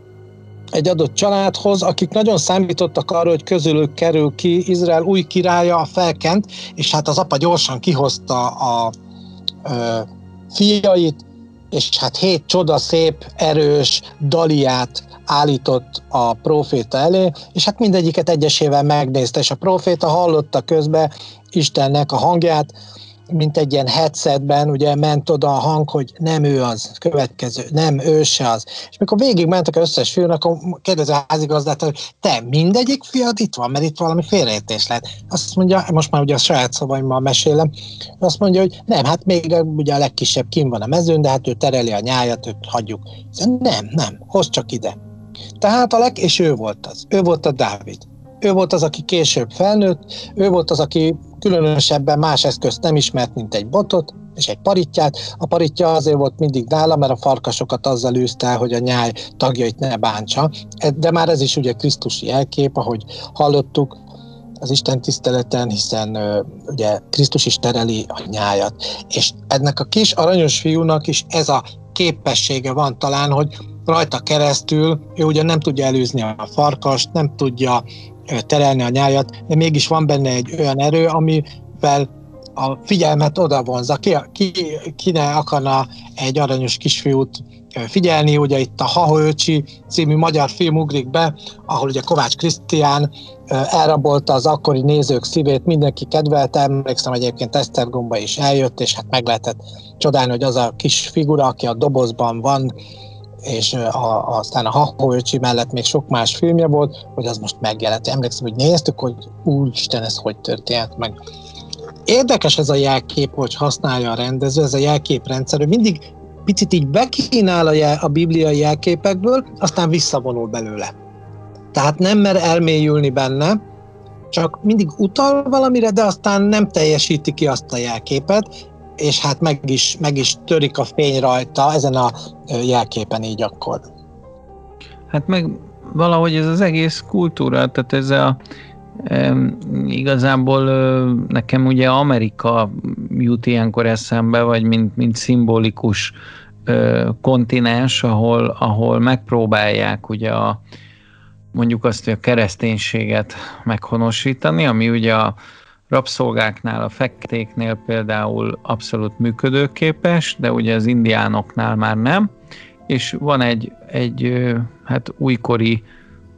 Speaker 3: egy adott családhoz, akik nagyon számítottak arra, hogy közülük kerül ki Izrael új királya, a felkent, és hát az apa gyorsan kihozta a, a fiait, és hát hét csoda szép, erős daliát állított a proféta elé, és hát mindegyiket egyesével megnézte, és a proféta hallotta közben Istennek a hangját, mint egy ilyen headsetben, ugye ment oda a hang, hogy nem ő az, következő, nem ő se az. És mikor végig mentek az összes film, akkor kérdezi a házigazdát, hogy te mindegyik fiad itt van, mert itt valami félreértés lehet. Azt mondja, most már ugye a saját szavaimmal mesélem, azt mondja, hogy nem, hát még ugye a legkisebb kim van a mezőn, de hát ő tereli a nyájat, őt hagyjuk. Nem, nem, hoz csak ide. Tehát a leg, és ő volt az. Ő volt a Dávid. Ő volt az, aki később felnőtt, ő volt az, aki különösebben más eszközt nem ismert, mint egy botot és egy paritját. A paritja azért volt mindig nála, mert a farkasokat azzal űzte, hogy a nyáj tagjait ne bántsa. De már ez is ugye Krisztusi jelkép, ahogy hallottuk, az Isten tiszteleten, hiszen ugye Krisztus is tereli a nyájat. És ennek a kis aranyos fiúnak is ez a képessége van talán, hogy rajta keresztül ő ugye nem tudja előzni a farkast, nem tudja terelni a nyájat, de mégis van benne egy olyan erő, amivel a figyelmet oda vonza. Ki, ki, ki ne akarna egy aranyos kisfiút figyelni, ugye itt a Hahoöcsi című magyar film ugrik be, ahol ugye Kovács Krisztián elrabolta az akkori nézők szívét, mindenki kedvelte, emlékszem egyébként Esztergomba is eljött, és hát meg lehetett csodálni, hogy az a kis figura, aki a dobozban van, és a, aztán a Hahó öcsi mellett még sok más filmje volt, hogy az most megjelent. Emlékszem, hogy néztük, hogy úristen, ez hogy történt meg. Érdekes ez a jelkép, hogy használja a rendező, ez a jelképrendszer, hogy mindig picit így bekínál a, jel, a bibliai jelképekből, aztán visszavonul belőle. Tehát nem mer elmélyülni benne, csak mindig utal valamire, de aztán nem teljesíti ki azt a jelképet, és hát meg is, meg is törik a fény rajta ezen a jelképen így akkor.
Speaker 2: Hát meg valahogy ez az egész kultúra, tehát ez a e, igazából nekem ugye Amerika jut ilyenkor eszembe, vagy mint, mint szimbolikus e, kontinens, ahol, ahol megpróbálják ugye a, mondjuk azt, hogy a kereszténységet meghonosítani, ami ugye a, rabszolgáknál, a feketéknél például abszolút működőképes, de ugye az indiánoknál már nem, és van egy, egy hát újkori,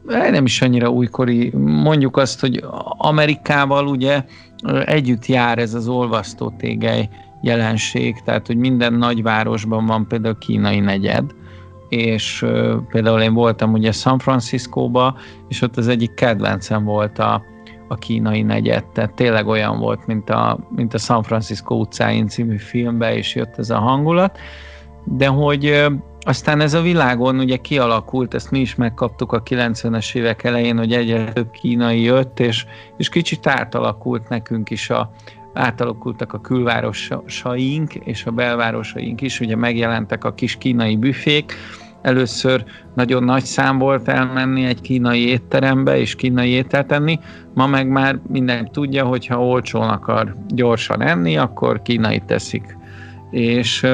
Speaker 2: nem is annyira újkori, mondjuk azt, hogy Amerikával ugye együtt jár ez az olvasztó tégely jelenség, tehát hogy minden nagyvárosban van például kínai negyed, és például én voltam ugye San Franciscóba, és ott az egyik kedvencem volt a, a kínai negyed, tehát tényleg olyan volt, mint a, mint a San Francisco utcáin című filmbe, és jött ez a hangulat, de hogy aztán ez a világon ugye kialakult, ezt mi is megkaptuk a 90-es évek elején, hogy egyre több kínai jött, és, és kicsit átalakult nekünk is a, átalakultak a külvárosaink és a belvárosaink is, ugye megjelentek a kis kínai büfék, Először nagyon nagy szám volt elmenni egy kínai étterembe és kínai ételt enni, ma meg már minden tudja, hogy ha olcsón akar gyorsan enni, akkor kínai teszik. És,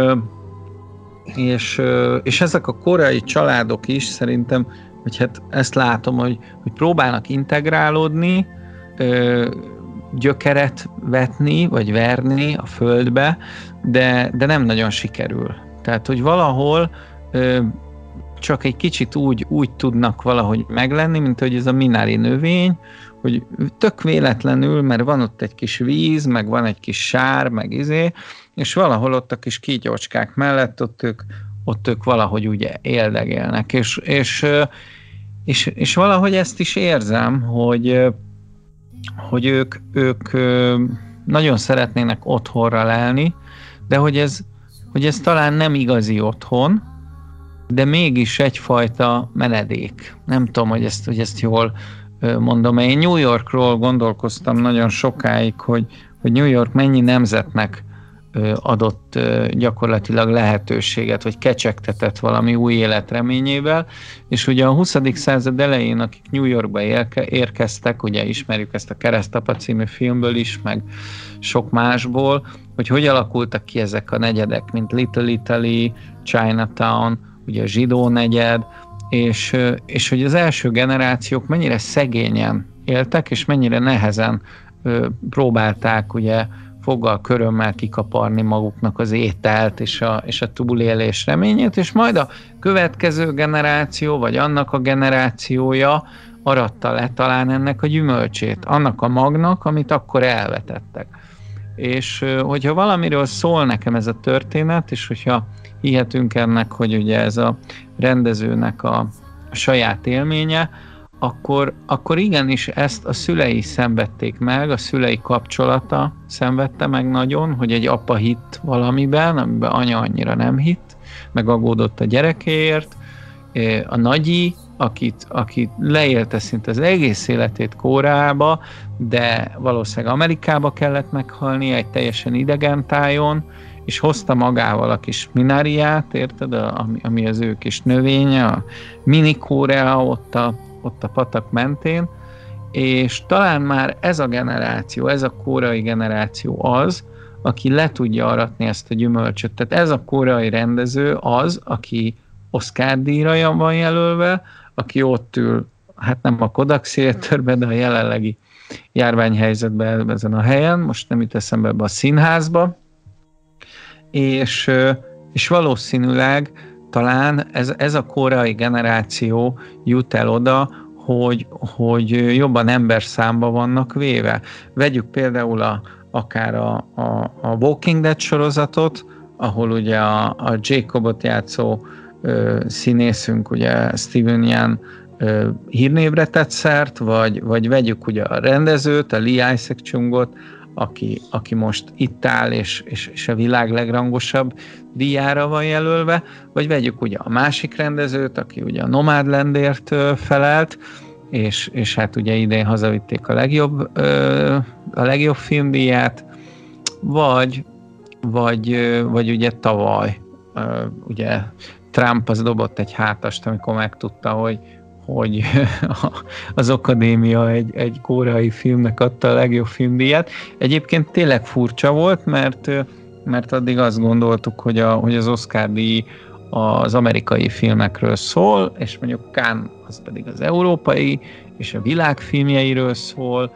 Speaker 2: és, és ezek a korai családok is szerintem, hogy hát ezt látom, hogy, hogy próbálnak integrálódni, gyökeret vetni, vagy verni a földbe, de, de nem nagyon sikerül. Tehát, hogy valahol csak egy kicsit úgy, úgy tudnak valahogy meglenni, mint hogy ez a minári növény, hogy tök véletlenül, mert van ott egy kis víz, meg van egy kis sár, meg izé, és valahol ott a kis kígyócskák mellett ott ők, ott ők valahogy ugye éldegélnek, és, és, és, és valahogy ezt is érzem, hogy, hogy ők, ők nagyon szeretnének otthonra lelni, de hogy ez, hogy ez talán nem igazi otthon, de mégis egyfajta menedék. Nem tudom, hogy ezt, hogy ezt jól mondom. Én New Yorkról gondolkoztam nagyon sokáig, hogy, hogy New York mennyi nemzetnek adott gyakorlatilag lehetőséget, vagy kecsegtetett valami új élet reményével, és ugye a 20. század elején, akik New Yorkba érkeztek, ugye ismerjük ezt a Keresztapa című filmből is, meg sok másból, hogy hogy alakultak ki ezek a negyedek, mint Little Italy, Chinatown, ugye a zsidó negyed, és, és hogy az első generációk mennyire szegényen éltek, és mennyire nehezen próbálták ugye foggal, körömmel kikaparni maguknak az ételt és a, és a túlélés reményét, és majd a következő generáció, vagy annak a generációja aratta le talán ennek a gyümölcsét, annak a magnak, amit akkor elvetettek. És hogyha valamiről szól nekem ez a történet, és hogyha hihetünk ennek, hogy ugye ez a rendezőnek a, saját élménye, akkor, akkor igenis ezt a szülei szenvedték meg, a szülei kapcsolata szenvedte meg nagyon, hogy egy apa hitt valamiben, amiben anya annyira nem hitt, meg aggódott a gyerekéért, a nagyi, akit, akit leélte szinte az egész életét Kórába, de valószínűleg Amerikába kellett meghalni egy teljesen idegen tájon, és hozta magával a kis mináriát, érted, ami, ami az ő kis növénye, a mini Korea ott a ott a patak mentén, és talán már ez a generáció, ez a kórai generáció az, aki le tudja aratni ezt a gyümölcsöt. Tehát ez a kórai rendező az, aki Oscar díjra van jelölve, aki ott ül, hát nem a Kodak Theaterben, de a jelenlegi járványhelyzetben ezen a helyen, most nem jut eszembe ebbe a színházba, és, és valószínűleg talán ez, ez a korai generáció jut el oda, hogy, hogy jobban ember számba vannak véve. Vegyük például a, akár a, a, a Walking Dead sorozatot, ahol ugye a, a Jacobot játszó ö, színészünk, ugye Steven Yeun hírnévre tett szert, vagy, vagy vegyük ugye a rendezőt, a Lee Isaac Chungot, aki, aki most itt áll, és, és, és a világ legrangosabb díjára van jelölve, vagy vegyük ugye a másik rendezőt, aki ugye a Nomadlandért felelt, és, és hát ugye idén hazavitték a legjobb, a legjobb filmdíját, vagy, vagy, vagy ugye tavaly, ugye Trump az dobott egy hátast, amikor megtudta, hogy, hogy az akadémia egy, egy kórai filmnek adta a legjobb filmdíjat. Egyébként tényleg furcsa volt, mert, mert addig azt gondoltuk, hogy, a, hogy az Oscar díj az amerikai filmekről szól, és mondjuk Kán az pedig az európai, és a világ filmjeiről szól,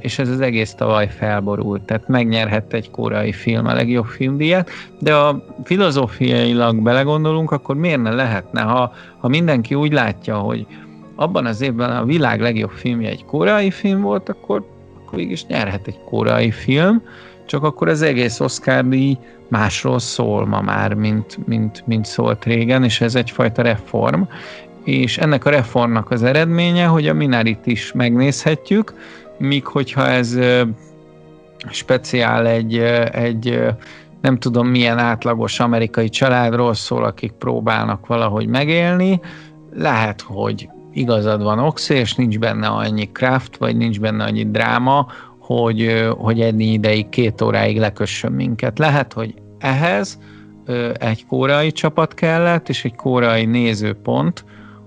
Speaker 2: és ez az egész tavaly felborult, tehát megnyerhette egy korai film a legjobb filmdíjat, de a filozófiailag belegondolunk, akkor miért ne lehetne, ha, ha mindenki úgy látja, hogy abban az évben a világ legjobb filmje egy korai film volt, akkor, akkor is nyerhet egy korai film, csak akkor az egész Oscar díj másról szól ma már, mint, mint, mint szólt régen, és ez egyfajta reform, és ennek a reformnak az eredménye, hogy a Minarit is megnézhetjük, míg hogyha ez speciál egy, egy nem tudom milyen átlagos amerikai családról szól, akik próbálnak valahogy megélni, lehet, hogy igazad van Oxy, és nincs benne annyi craft, vagy nincs benne annyi dráma, hogy, hogy ennyi ideig, két óráig lekössön minket. Lehet, hogy ehhez egy kórai csapat kellett, és egy kórai nézőpont,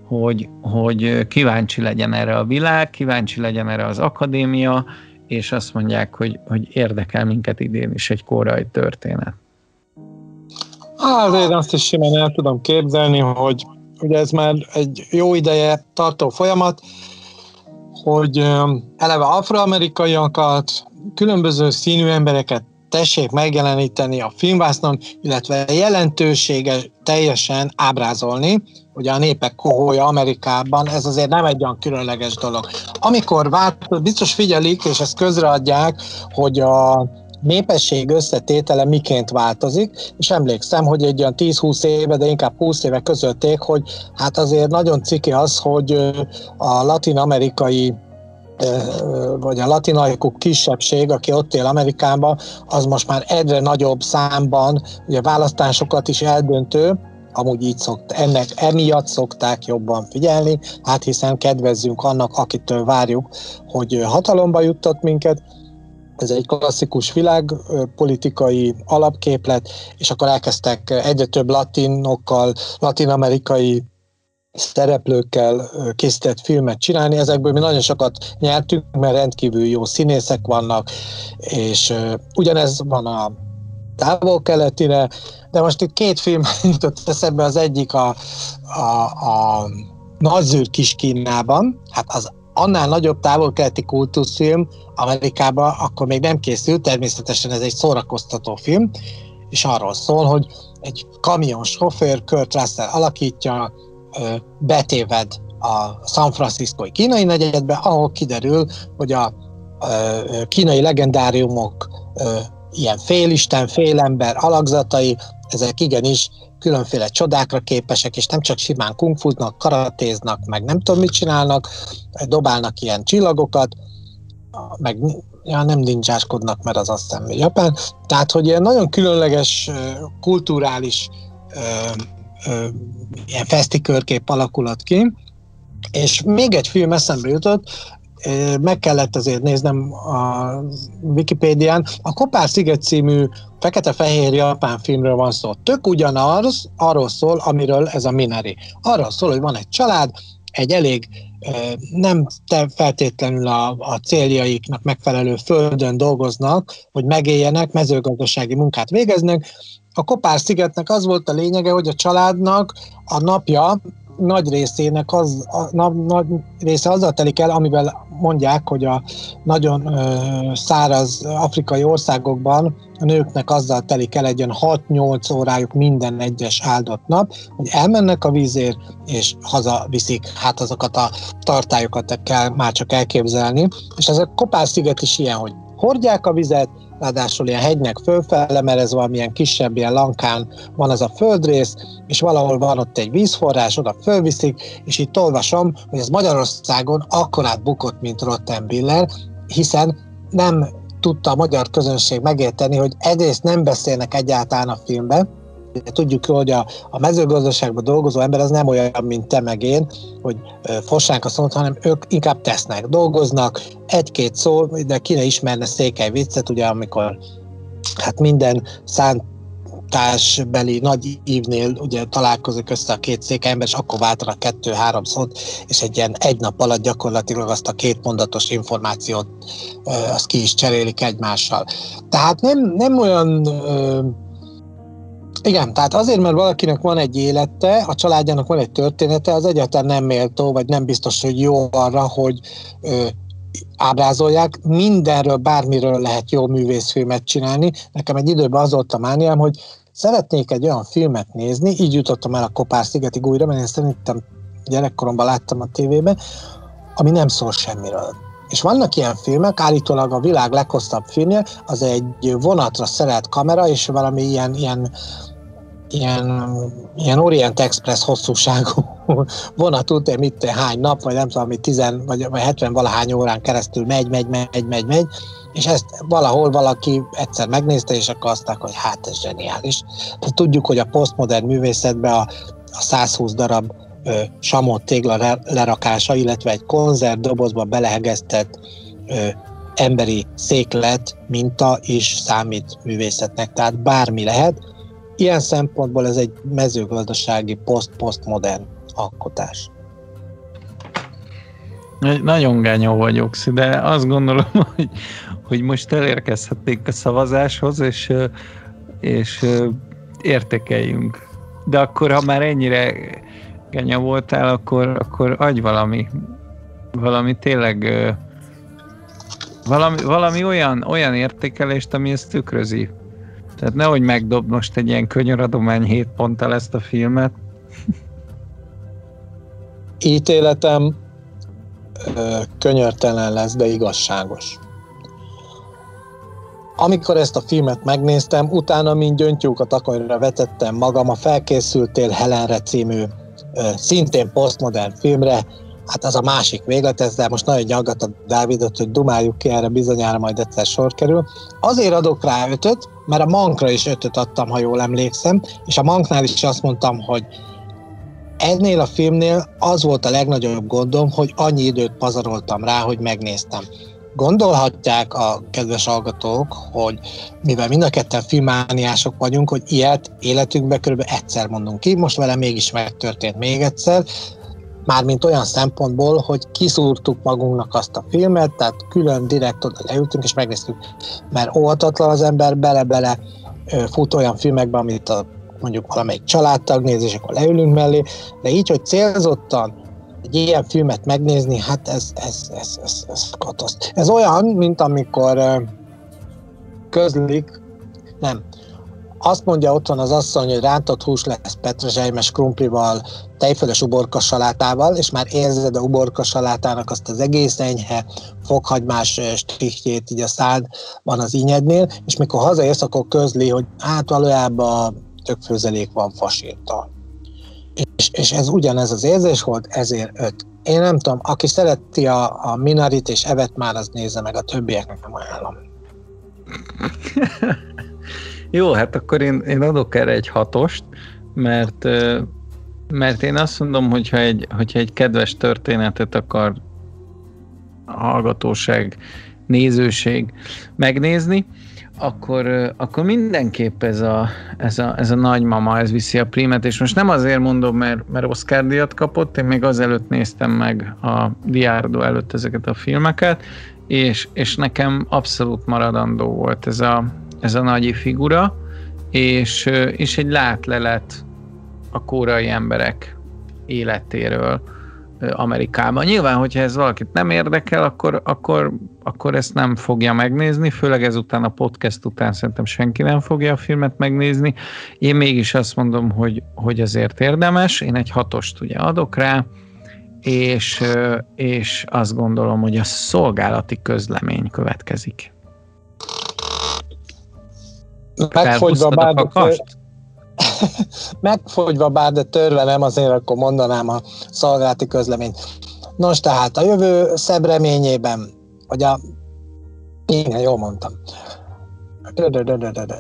Speaker 2: hogy, hogy kíváncsi legyen erre a világ, kíváncsi legyen erre az akadémia, és azt mondják, hogy, hogy érdekel minket idén is egy kórai történet.
Speaker 3: Hát én azt is simán el tudom képzelni, hogy ugye ez már egy jó ideje tartó folyamat, hogy eleve afroamerikaiakat, különböző színű embereket tessék megjeleníteni a filmvásznon, illetve jelentősége teljesen ábrázolni, ugye a népek kohója Amerikában, ez azért nem egy olyan különleges dolog. Amikor vált, biztos figyelik, és ezt közreadják, hogy a népesség összetétele miként változik, és emlékszem, hogy egy olyan 10-20 éve, de inkább 20 éve közölték, hogy hát azért nagyon ciki az, hogy a latin-amerikai vagy a latinajkú kisebbség, aki ott él Amerikában, az most már egyre nagyobb számban ugye választásokat is eldöntő, amúgy így szokt, ennek emiatt szokták jobban figyelni, hát hiszen kedvezzünk annak, akitől várjuk, hogy hatalomba juttat minket, ez egy klasszikus világpolitikai alapképlet, és akkor elkezdtek egyre több latinokkal, latinamerikai szereplőkkel készített filmet csinálni. Ezekből mi nagyon sokat nyertünk, mert rendkívül jó színészek vannak, és ugyanez van a távol-keletire, de most itt két film jutott eszembe, az egyik a, a, a Nagyzűr kis Kínában, hát az annál nagyobb távol-keleti kultuszfilm Amerikában akkor még nem készült, természetesen ez egy szórakoztató film, és arról szól, hogy egy kamion sofőr Kurt Russell alakítja, betéved a San Franciscoi kínai negyedbe, ahol kiderül, hogy a kínai legendáriumok ilyen félisten, félember alakzatai, ezek igenis különféle csodákra képesek, és nem csak simán kungfuznak, karatéznak, meg nem tudom mit csinálnak, dobálnak ilyen csillagokat, meg ja, nem ninjáskodnak, mert az azt hiszem japán. Tehát, hogy ilyen nagyon különleges kulturális ilyen fesztikörkép alakulat ki, és még egy film eszembe jutott, meg kellett azért néznem a Wikipédián. A Kopár Sziget című fekete-fehér japán filmről van szó. Tök ugyanaz, arról szól, amiről ez a Mineri. Arról szól, hogy van egy család, egy elég nem feltétlenül a, a céljaiknak megfelelő földön dolgoznak, hogy megéljenek, mezőgazdasági munkát végeznek. A Kopár szigetnek az volt a lényege, hogy a családnak a napja nagy részének az, a, na, nagy része azzal telik el, amivel mondják, hogy a nagyon ö, száraz afrikai országokban a nőknek azzal telik el egy olyan 6-8 órájuk minden egyes áldott nap, hogy elmennek a vízért, és hazaviszik, hát azokat a tartályokat kell már csak elképzelni. És ez a Kopár-sziget is ilyen, hogy hordják a vizet, ráadásul ilyen hegynek fölfele, mert ez valamilyen kisebb, ilyen lankán van az a földrész, és valahol van ott egy vízforrás, oda fölviszik, és itt olvasom, hogy ez Magyarországon akkorát bukott, mint Rottenbiller, hiszen nem tudta a magyar közönség megérteni, hogy egyrészt nem beszélnek egyáltalán a filmben, Tudjuk, hogy a, a mezőgazdaságban dolgozó ember az nem olyan, mint te meg én, hogy fossánk a szót, hanem ők inkább tesznek, dolgoznak, egy-két szó, de ki ne ismerne székely viccet, ugye amikor hát minden szánt társbeli nagy ívnél ugye találkozik össze a két székember, és akkor váltanak kettő-három szót, és egy ilyen egy nap alatt gyakorlatilag azt a két mondatos információt azt ki is cserélik egymással. Tehát nem, nem olyan igen, tehát azért, mert valakinek van egy élete, a családjának van egy története, az egyáltalán nem méltó, vagy nem biztos, hogy jó arra, hogy ö, ábrázolják. Mindenről, bármiről lehet jó művészfilmet csinálni. Nekem egy időben az volt a mániám, hogy szeretnék egy olyan filmet nézni, így jutottam el a Kopár-szigetig újra, mert én szerintem gyerekkoromban láttam a tévében, ami nem szól semmiről. És vannak ilyen filmek, állítólag a világ leghosszabb filmje, az egy vonatra szerelt kamera, és valami ilyen, ilyen ilyen, ilyen Orient Express hosszúságú vonat után mit te, hány nap, vagy nem tudom, ami 10 vagy, vagy 70 valahány órán keresztül megy, megy, megy, megy, megy, és ezt valahol valaki egyszer megnézte, és akkor azt hogy hát ez zseniális. Tehát tudjuk, hogy a posztmodern művészetben a, a 120 darab ö, samot tégla lerakása, illetve egy konzervdobozba belehegeztett ö, emberi széklet minta is számít művészetnek, tehát bármi lehet, ilyen szempontból ez egy mezőgazdasági poszt-postmodern alkotás.
Speaker 2: Nagyon gányó vagyok, de azt gondolom, hogy, hogy most elérkezhetnénk a szavazáshoz, és, és értékeljünk. De akkor, ha már ennyire genya voltál, akkor, akkor adj valami, valami tényleg valami, valami olyan, olyan értékelést, ami ezt tükrözi. Tehát nehogy megdob most egy ilyen könyöradomány 7 ponttal ezt a filmet.
Speaker 3: Ítéletem könyörtelen lesz, de igazságos. Amikor ezt a filmet megnéztem, utána, mint gyöngytyúkat akonyra vetettem magam a Felkészültél Helenre című szintén posztmodern filmre, hát az a másik véglet, ez, de most nagyon a Dávidot, hogy dumáljuk ki, erre bizonyára majd egyszer sor kerül. Azért adok rá ötöt, mert a Mankra is ötöt adtam, ha jól emlékszem, és a Manknál is azt mondtam, hogy ennél a filmnél az volt a legnagyobb gondom, hogy annyi időt pazaroltam rá, hogy megnéztem. gondolhatják a kedves hallgatók, hogy mivel mind a ketten filmániások vagyunk, hogy ilyet életünkben körülbelül egyszer mondunk ki, most vele mégis megtörtént még egyszer, mármint olyan szempontból, hogy kiszúrtuk magunknak azt a filmet, tehát külön direkt oda leültünk és megnéztük, mert óvatatlan az ember bele-bele fut olyan filmekbe, amit a, mondjuk valamelyik családtag néz, és akkor leülünk mellé, de így, hogy célzottan egy ilyen filmet megnézni, hát ez, ez, ez, ez, ez katasztrófa. Ez olyan, mint amikor közlik, nem, azt mondja otthon az asszony, hogy rántott hús lesz petrezselymes krumplival, tejfölös uborka salátával, és már érzed a uborka salátának azt az egész enyhe fokhagymás stichtjét így a szádban az ínyednél, és mikor hazaérsz, akkor közli, hogy hát valójában tök főzelék van fasírtal. És, és ez ugyanez az érzés volt, ezért öt. Én nem tudom, aki szereti a, a Minarit és Evet már, az nézze meg, a többieknek nem ajánlom.
Speaker 2: Jó, hát akkor én, én adok erre egy hatost, mert, mert én azt mondom, hogyha egy, hogyha egy kedves történetet akar hallgatóság, nézőség megnézni, akkor, akkor mindenképp ez a, ez, a, ez a nagymama, ez viszi a primet, és most nem azért mondom, mert, mert Oscar díjat kapott, én még azelőtt néztem meg a Diárdo előtt ezeket a filmeket, és, és nekem abszolút maradandó volt ez a, ez a nagy figura, és, és egy látlelet a kórai emberek életéről Amerikában. Nyilván, hogyha ez valakit nem érdekel, akkor, akkor, akkor ezt nem fogja megnézni, főleg ezután a podcast után szerintem senki nem fogja a filmet megnézni. Én mégis azt mondom, hogy, hogy azért érdemes. Én egy hatost ugye adok rá, és, és azt gondolom, hogy a szolgálati közlemény következik.
Speaker 3: Megfogyva bár, de tör... megfogyva bár, de törve nem, azért akkor mondanám a szolgálati közleményt. Nos, tehát a jövő szebb reményében, hogy a... Igen, jól mondtam.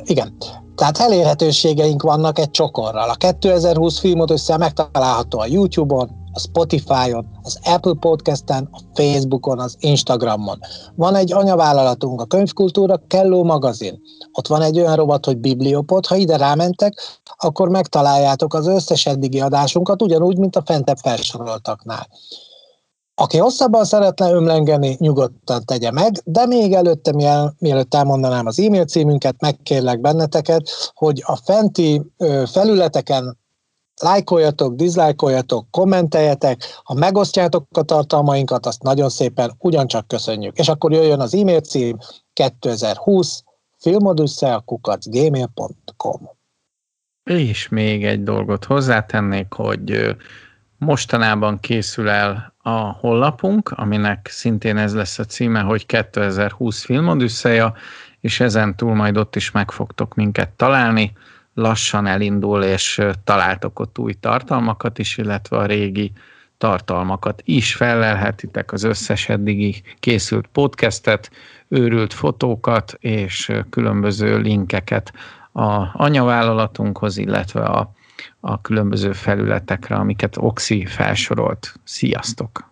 Speaker 3: Igen. Tehát elérhetőségeink vannak egy csokorral. A 2020 filmot össze megtalálható a YouTube-on, a Spotify-on, az Apple Podcast-en, a Facebookon, az Instagramon. Van egy anyavállalatunk, a Könyvkultúra Kelló magazin. Ott van egy olyan rovat, hogy Bibliopod, ha ide rámentek, akkor megtaláljátok az összes eddigi adásunkat, ugyanúgy, mint a fentebb felsoroltaknál. Aki hosszabban szeretne ömlengeni, nyugodtan tegye meg, de még előtte, mielőtt elmondanám az e-mail címünket, megkérlek benneteket, hogy a fenti felületeken lájkoljatok, diszlájkoljatok, kommenteljetek, ha megosztjátok a tartalmainkat, azt nagyon szépen ugyancsak köszönjük. És akkor jöjjön az e-mail cím 2020 filmodüsszeakukacgmail.com
Speaker 2: És még egy dolgot hozzátennék, hogy mostanában készül el a honlapunk, aminek szintén ez lesz a címe, hogy 2020 filmodüsszeja, és ezen túl majd ott is meg fogtok minket találni lassan elindul, és találtok ott új tartalmakat is, illetve a régi tartalmakat is felelhetitek az összes eddigi készült podcastet, őrült fotókat és különböző linkeket a anyavállalatunkhoz, illetve a, a különböző felületekre, amiket Oxi felsorolt. Sziasztok!